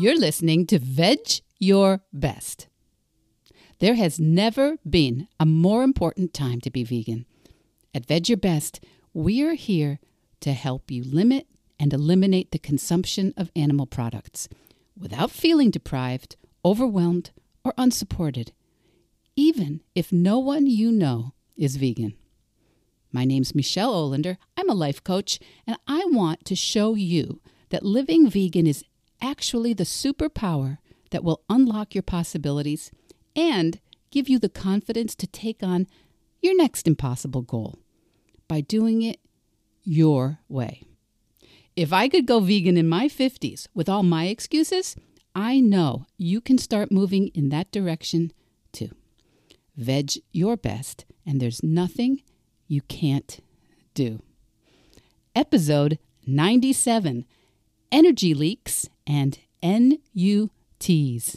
You're listening to Veg Your Best. There has never been a more important time to be vegan. At Veg Your Best, we're here to help you limit and eliminate the consumption of animal products without feeling deprived, overwhelmed, or unsupported, even if no one you know is vegan. My name's Michelle Olander. I'm a life coach, and I want to show you that living vegan is actually the superpower that will unlock your possibilities and give you the confidence to take on your next impossible goal by doing it your way. If I could go vegan in my 50s with all my excuses, I know you can start moving in that direction too. Veg your best, and there's nothing you can't do. Episode 97 Energy Leaks and NUTs.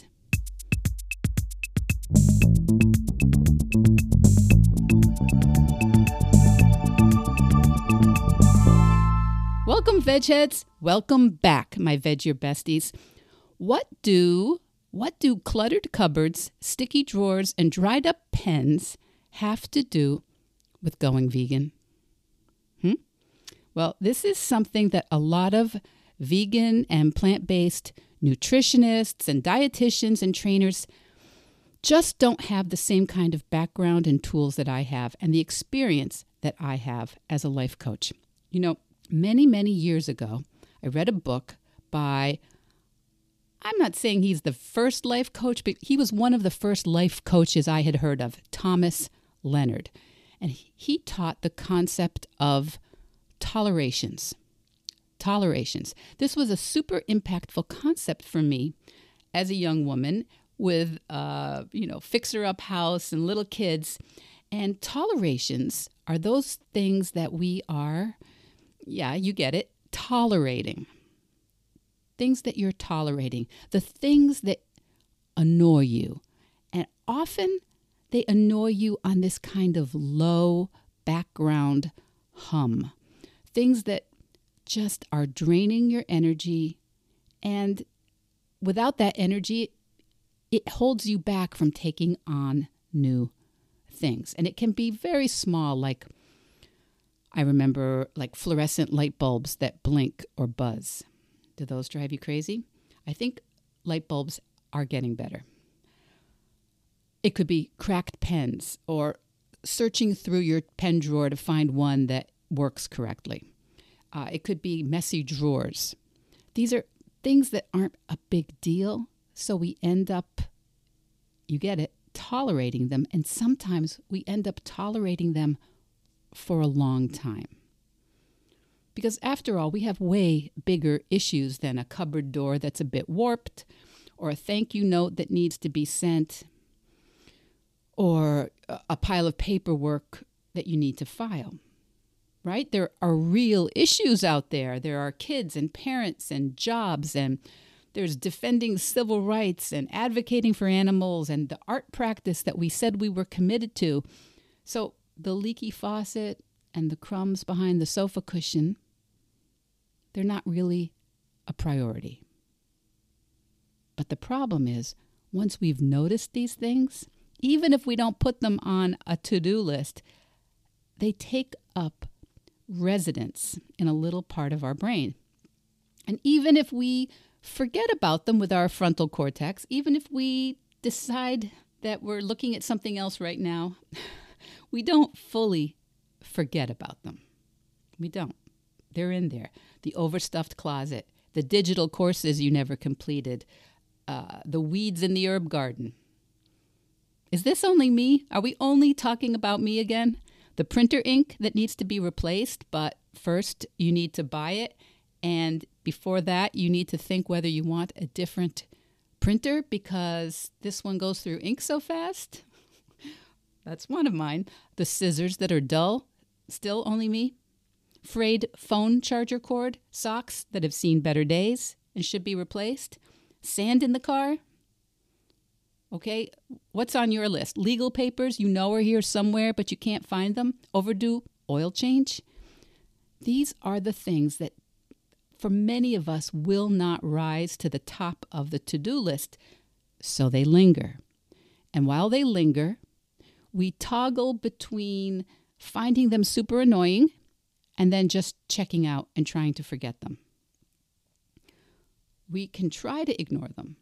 Welcome, vegheads. Welcome back, my veg your besties. What do what do cluttered cupboards, sticky drawers, and dried up pens have to do with going vegan? Hmm? Well, this is something that a lot of vegan and plant based nutritionists and dietitians and trainers just don't have the same kind of background and tools that I have and the experience that I have as a life coach. You know, many, many years ago, I read a book by, I'm not saying he's the first life coach, but he was one of the first life coaches I had heard of, Thomas Leonard. And he taught the concept of tolerations. Tolerations. This was a super impactful concept for me as a young woman with, uh, you know, fixer up house and little kids. And tolerations are those things that we are, yeah, you get it, tolerating. Things that you're tolerating, the things that annoy you. And often they annoy you on this kind of low background hum. Things that just are draining your energy. And without that energy, it holds you back from taking on new things. And it can be very small, like I remember like fluorescent light bulbs that blink or buzz. Do those drive you crazy? I think light bulbs are getting better. It could be cracked pens or searching through your pen drawer to find one that works correctly. Uh, it could be messy drawers. These are things that aren't a big deal, so we end up, you get it, tolerating them. And sometimes we end up tolerating them for a long time. Because after all, we have way bigger issues than a cupboard door that's a bit warped, or a thank you note that needs to be sent, or a pile of paperwork that you need to file right? There are real issues out there. There are kids and parents and jobs, and there's defending civil rights and advocating for animals and the art practice that we said we were committed to. So the leaky faucet and the crumbs behind the sofa cushion, they're not really a priority. But the problem is, once we've noticed these things, even if we don't put them on a to do list, they take up residence in a little part of our brain. And even if we forget about them with our frontal cortex, even if we decide that we're looking at something else right now, we don't fully forget about them. We don't. They're in there. The overstuffed closet, the digital courses you never completed, uh, the weeds in the herb garden. Is this only me? Are we only talking about me again? The printer ink that needs to be replaced, but first you need to buy it. And before that, you need to think whether you want a different printer because this one goes through ink so fast. That's one of mine. The scissors that are dull, still only me. Frayed phone charger cord, socks that have seen better days and should be replaced. Sand in the car, Okay, what's on your list? Legal papers you know are here somewhere, but you can't find them? Overdue oil change? These are the things that for many of us, will not rise to the top of the to do list, so they linger. And while they linger, we toggle between finding them super annoying and then just checking out and trying to forget them. We can try to ignore them,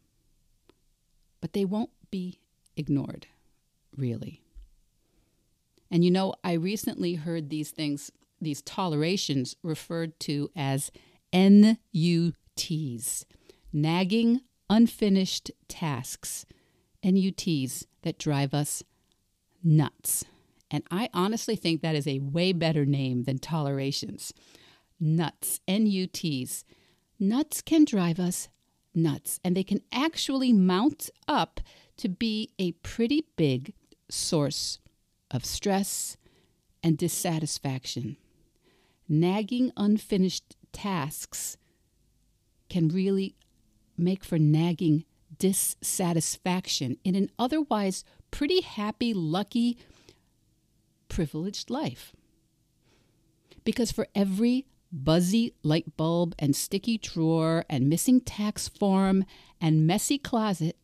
but they won't be ignored, really. And you know, I recently heard these things, these tolerations, referred to as NUTs, nagging unfinished tasks, NUTs that drive us nuts. And I honestly think that is a way better name than tolerations. Nuts, N U Ts. Nuts can drive us nuts, and they can actually mount up to be a pretty big source of stress and dissatisfaction. Nagging unfinished tasks can really make for nagging dissatisfaction in an otherwise pretty happy, lucky, privileged life. Because for every buzzy light bulb and sticky drawer and missing tax form and messy closet,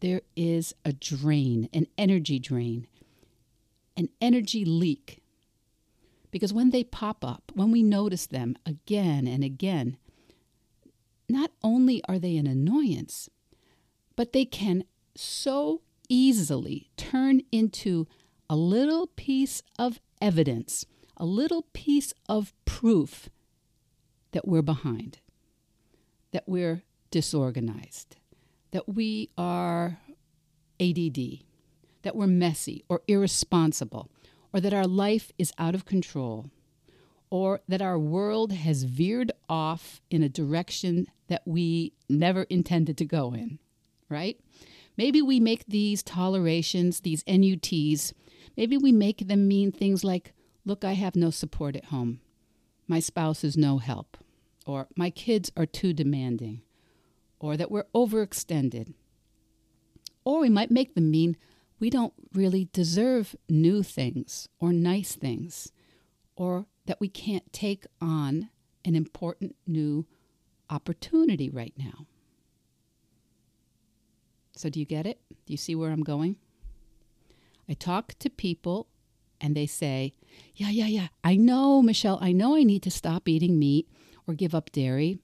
there is a drain, an energy drain, an energy leak. Because when they pop up, when we notice them again and again, not only are they an annoyance, but they can so easily turn into a little piece of evidence, a little piece of proof that we're behind, that we're disorganized, that we are ADD, that we're messy or irresponsible, or that our life is out of control, or that our world has veered off in a direction that we never intended to go in, right? Maybe we make these tolerations, these NUTs, maybe we make them mean things like, look, I have no support at home. My spouse is no help. Or my kids are too demanding. Or that we're overextended. Or we might make them mean we don't really deserve new things or nice things. Or that we can't take on an important new opportunity right now. So, do you get it? Do you see where I'm going? I talk to people and they say, Yeah, yeah, yeah, I know, Michelle, I know I need to stop eating meat or give up dairy,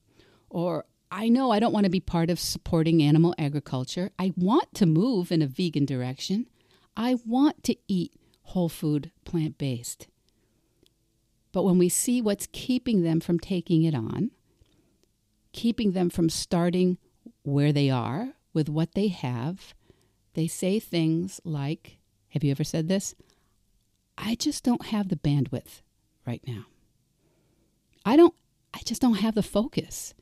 or I know I don't want to be part of supporting animal agriculture. I want to move in a vegan direction. I want to eat whole food, plant based. But when we see what's keeping them from taking it on, keeping them from starting where they are with what they have, they say things like, Have you ever said this? I just don't have the bandwidth right now. I don't, I just don't have the focus.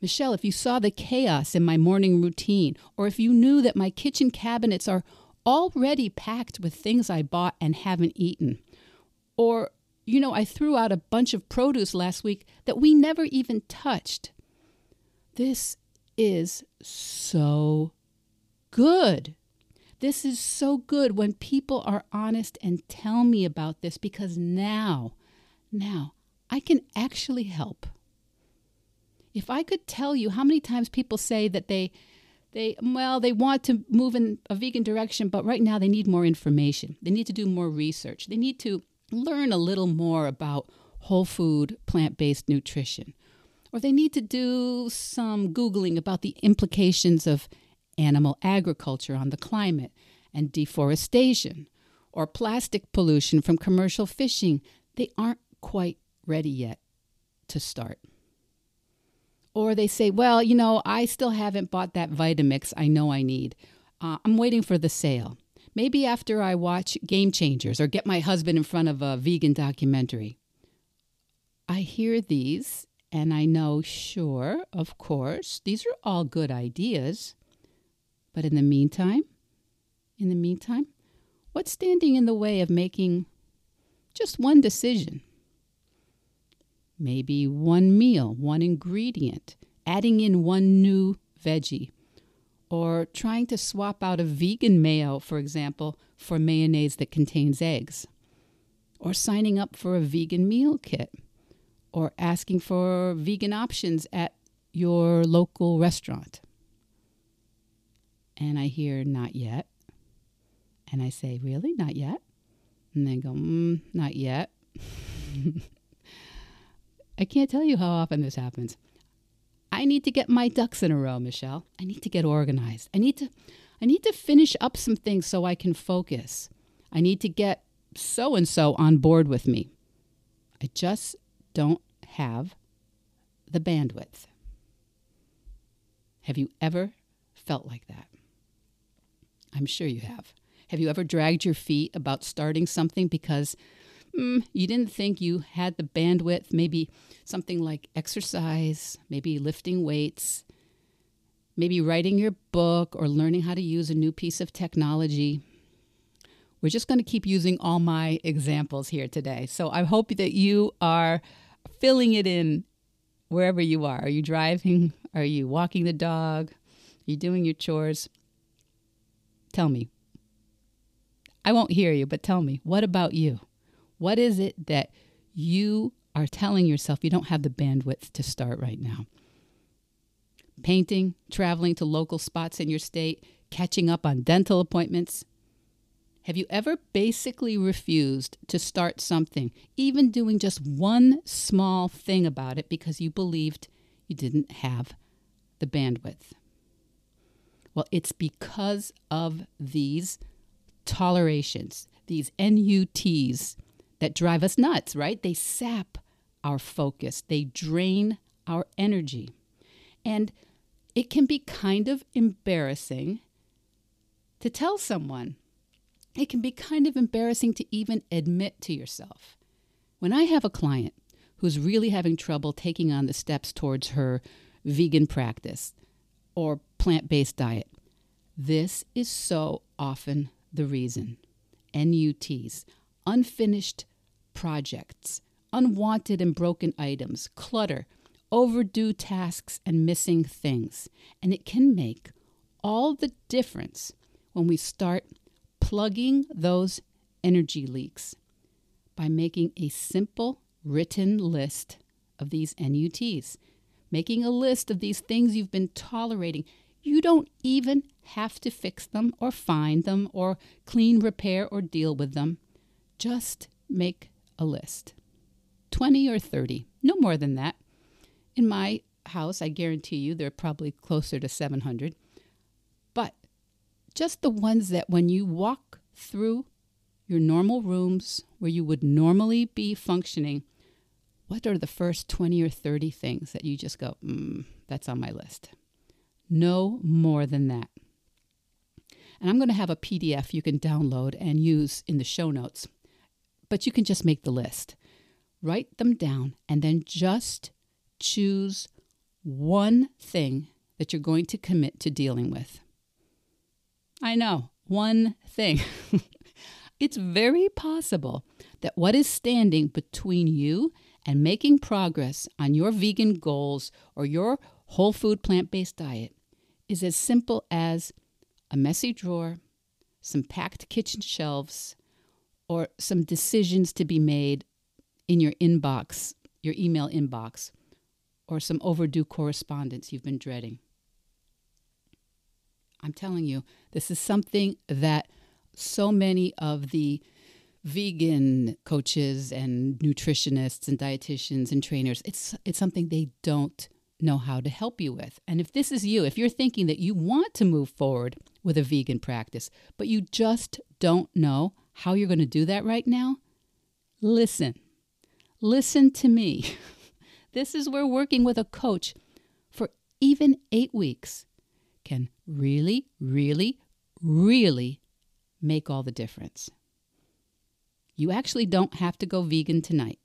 Michelle, if you saw the chaos in my morning routine, or if you knew that my kitchen cabinets are already packed with things I bought and haven't eaten, or, you know, I threw out a bunch of produce last week that we never even touched. This is so good. This is so good when people are honest and tell me about this because now, now, I can actually help. If I could tell you how many times people say that they they well they want to move in a vegan direction but right now they need more information. They need to do more research. They need to learn a little more about whole food, plant-based nutrition. Or they need to do some googling about the implications of animal agriculture on the climate and deforestation or plastic pollution from commercial fishing, they aren't quite ready yet to start. Or they say, well, you know, I still haven't bought that Vitamix I know I need. Uh, I'm waiting for the sale. Maybe after I watch Game Changers or get my husband in front of a vegan documentary. I hear these and I know, sure, of course, these are all good ideas. But in the meantime, in the meantime, what's standing in the way of making just one decision? Maybe one meal, one ingredient, adding in one new veggie, or trying to swap out a vegan mayo, for example, for mayonnaise that contains eggs, or signing up for a vegan meal kit, or asking for vegan options at your local restaurant. And I hear, not yet. And I say, really? Not yet? And then go, mm, not yet. I can't tell you how often this happens. I need to get my ducks in a row, Michelle. I need to get organized. I need to I need to finish up some things so I can focus. I need to get so and so on board with me. I just don't have the bandwidth. Have you ever felt like that? I'm sure you have. Have you ever dragged your feet about starting something because mm, you didn't think you had the bandwidth? Maybe something like exercise, maybe lifting weights, maybe writing your book or learning how to use a new piece of technology. We're just going to keep using all my examples here today. So I hope that you are filling it in wherever you are. Are you driving? Are you walking the dog? Are you doing your chores? Tell me. I won't hear you, but tell me, what about you? What is it that you are telling yourself you don't have the bandwidth to start right now? Painting, traveling to local spots in your state, catching up on dental appointments, have you ever basically refused to start something, even doing just one small thing about it because you believed you didn't have the bandwidth? Well, it's because of these tolerations, these NUTs that drive us nuts, right? They sap our focus, they drain our energy. And it can be kind of embarrassing to tell someone it can be kind of embarrassing to even admit to yourself. When I have a client who's really having trouble taking on the steps towards her vegan practice or plant based diet, this is so often the reason. NUTs, unfinished projects, unwanted and broken items, clutter, overdue tasks, and missing things. And it can make all the difference when we start plugging those energy leaks by making a simple written list of these NUTs, making a list of these things you've been tolerating. You don't even have to fix them or find them or clean, repair, or deal with them. Just make a list 20 or 30, no more than that. In my house, I guarantee you they're probably closer to 700 But just the ones that when you walk through your normal rooms where you would normally be functioning, what are the first 20 or 30 things that you just go, mm, that's on my list? No more than that. And I'm going to have a PDF you can download and use in the show notes. But you can just make the list. Write them down and then just choose one thing that you're going to commit to dealing with. I know, one thing. it's very possible that what is standing between you and making progress on your vegan goals or your whole food plant based diet is as simple as a messy drawer, some packed kitchen shelves, or some decisions to be made in your inbox, your email inbox, or some overdue correspondence you've been dreading. I'm telling you, this is something that so many of the vegan coaches and nutritionists and dietitians and trainers, it's it's something they don't know how to help you with. And if this is you, if you're thinking that you want to move forward with a vegan practice, but you just don't know how you're going to do that right now, listen. Listen to me. This is where working with a coach for even 8 weeks can really, really, really make all the difference. You actually don't have to go vegan tonight.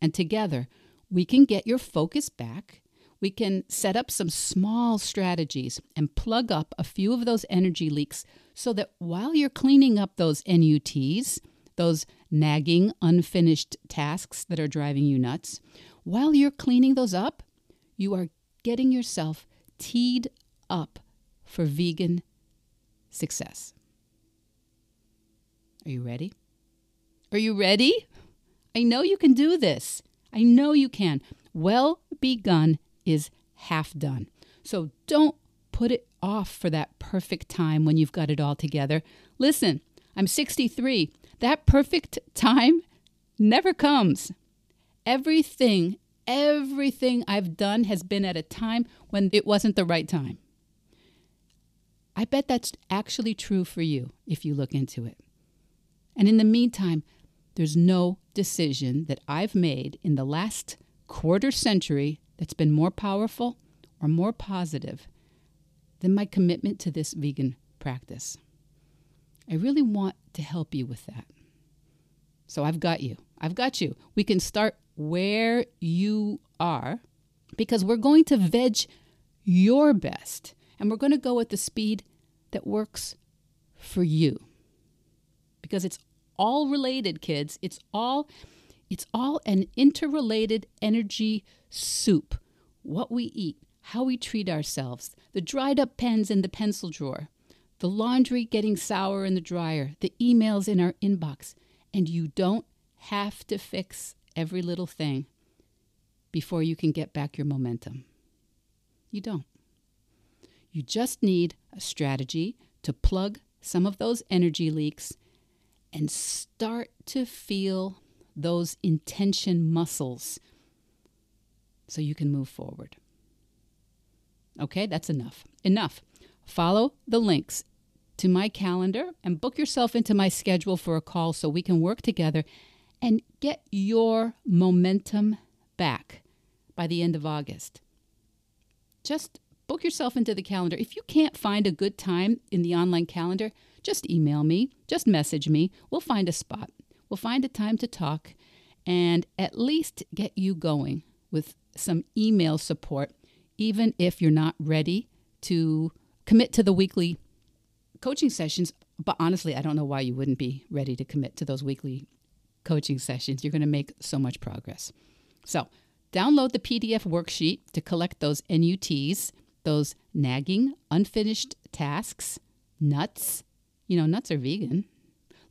And together, we can get your focus back. We can set up some small strategies and plug up a few of those energy leaks so that while you're cleaning up those NUTs, those nagging, unfinished tasks that are driving you nuts, while you're cleaning those up, you are getting yourself teed up for vegan success. Are you ready? Are you ready? I know you can do this. I know you can. Well begun is half done. So don't put it off for that perfect time when you've got it all together. Listen, I'm 63. That perfect time never comes. Everything, everything I've done has been at a time when it wasn't the right time. I bet that's actually true for you if you look into it. And in the meantime, there's no decision that I've made in the last quarter century that's been more powerful or more positive than my commitment to this vegan practice. I really want to help you with that. So I've got you. I've got you. We can start where you are because we're going to veg your best and we're going to go at the speed that works for you. Because it's all related, kids. It's all it's all an interrelated energy soup. What we eat, how we treat ourselves, the dried up pens in the pencil drawer, the laundry getting sour in the dryer, the emails in our inbox. And you don't have to fix every little thing before you can get back your momentum. You don't. You just need a strategy to plug some of those energy leaks and start to feel those intention muscles so you can move forward. Okay, that's enough. Enough. Follow the links to my calendar and book yourself into my schedule for a call so we can work together and get your momentum back by the end of August. Just book yourself into the calendar. If you can't find a good time in the online calendar, just email me, just message me. We'll find a spot. We'll find a time to talk and at least get you going with some email support, even if you're not ready to commit to the weekly coaching sessions. But honestly, I don't know why you wouldn't be ready to commit to those weekly coaching sessions. You're going to make so much progress. So, download the PDF worksheet to collect those NUTs those nagging, unfinished tasks, nuts. You know, nuts are vegan.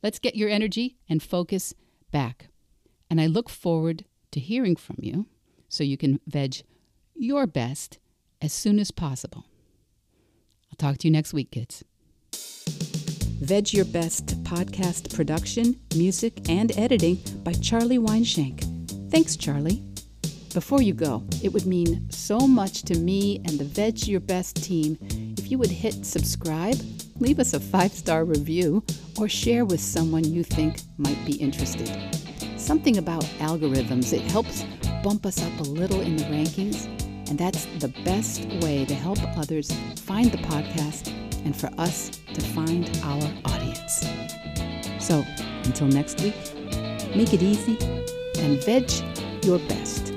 Let's get your energy and focus back. And I look forward to hearing from you so you can veg your best as soon as possible. I'll talk to you next week, kids. Veg Your Best podcast production, music, and editing by Charlie Weinshank. Thanks, Charlie. Before you go, it would mean so much to me and the Veg Your Best team if you would hit subscribe, leave us a five star review, or share with someone you think might be interested. Something about algorithms, it helps bump us up a little in the rankings, and that's the best way to help others find the podcast and for us to find our audience. So, until next week, make it easy and veg your best.